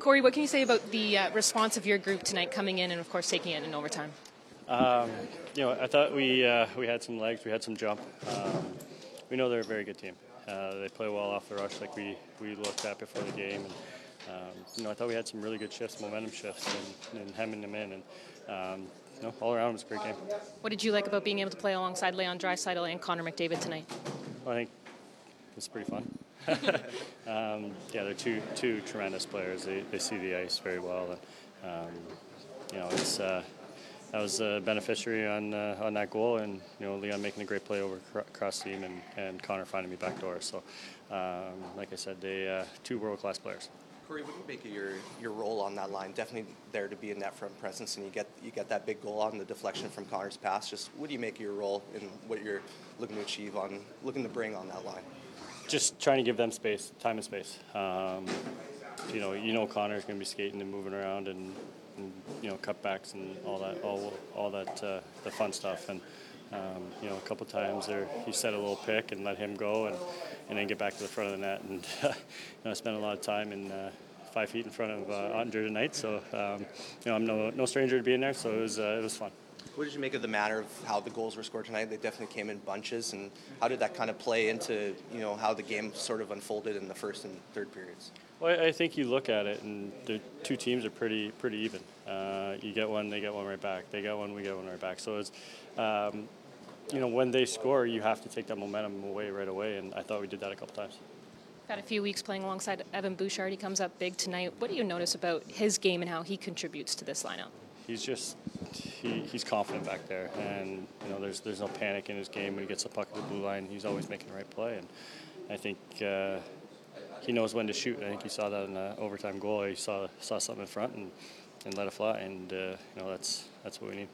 Corey, what can you say about the uh, response of your group tonight coming in and, of course, taking it in overtime? Um, you know, I thought we uh, we had some legs, we had some jump. Um, we know they're a very good team. Uh, they play well off the rush, like we, we looked at before the game. And, um, you know, I thought we had some really good shifts, momentum shifts, and, and hemming them in. And um, you know, all around it was a great game. What did you like about being able to play alongside Leon Draisaitl and Connor McDavid tonight? Well, I think it's pretty fun. Um, yeah, they're two two tremendous players. They, they see the ice very well, and um, you know it's uh, that was a beneficiary on uh, on that goal, and you know Leon making a great play over across the team, and, and Connor finding me back door. So, um, like I said, they uh, two world class players. Corey, what do you make of your, your role on that line? Definitely there to be in that front presence, and you get you get that big goal on the deflection from Connor's pass. Just what do you make of your role and what you're looking to achieve on looking to bring on that line? Just trying to give them space, time and space. Um, you know, you know Connor's going to be skating and moving around and, and, you know cutbacks and all that, all all that uh, the fun stuff. And um, you know, a couple times there, he set a little pick and let him go and and then get back to the front of the net. And you know, I spent a lot of time in uh, five feet in front of uh, Oettinger tonight, so um, you know I'm no no stranger to being there. So it was uh, it was fun. What did you make of the manner of how the goals were scored tonight? They definitely came in bunches, and how did that kind of play into you know how the game sort of unfolded in the first and third periods? Well, I think you look at it, and the two teams are pretty pretty even. Uh, you get one, they get one right back. They get one, we get one right back. So it's um, you know, when they score, you have to take that momentum away right away, and I thought we did that a couple times. Got a few weeks playing alongside Evan Bouchard. He comes up big tonight. What do you notice about his game and how he contributes to this lineup? He's just he, he's confident back there, and you know there's there's no panic in his game when he gets the puck at the blue line. He's always making the right play, and I think uh, he knows when to shoot. I think he saw that in the overtime goal. He saw saw something in front and, and let it fly, and uh, you know that's that's what we need.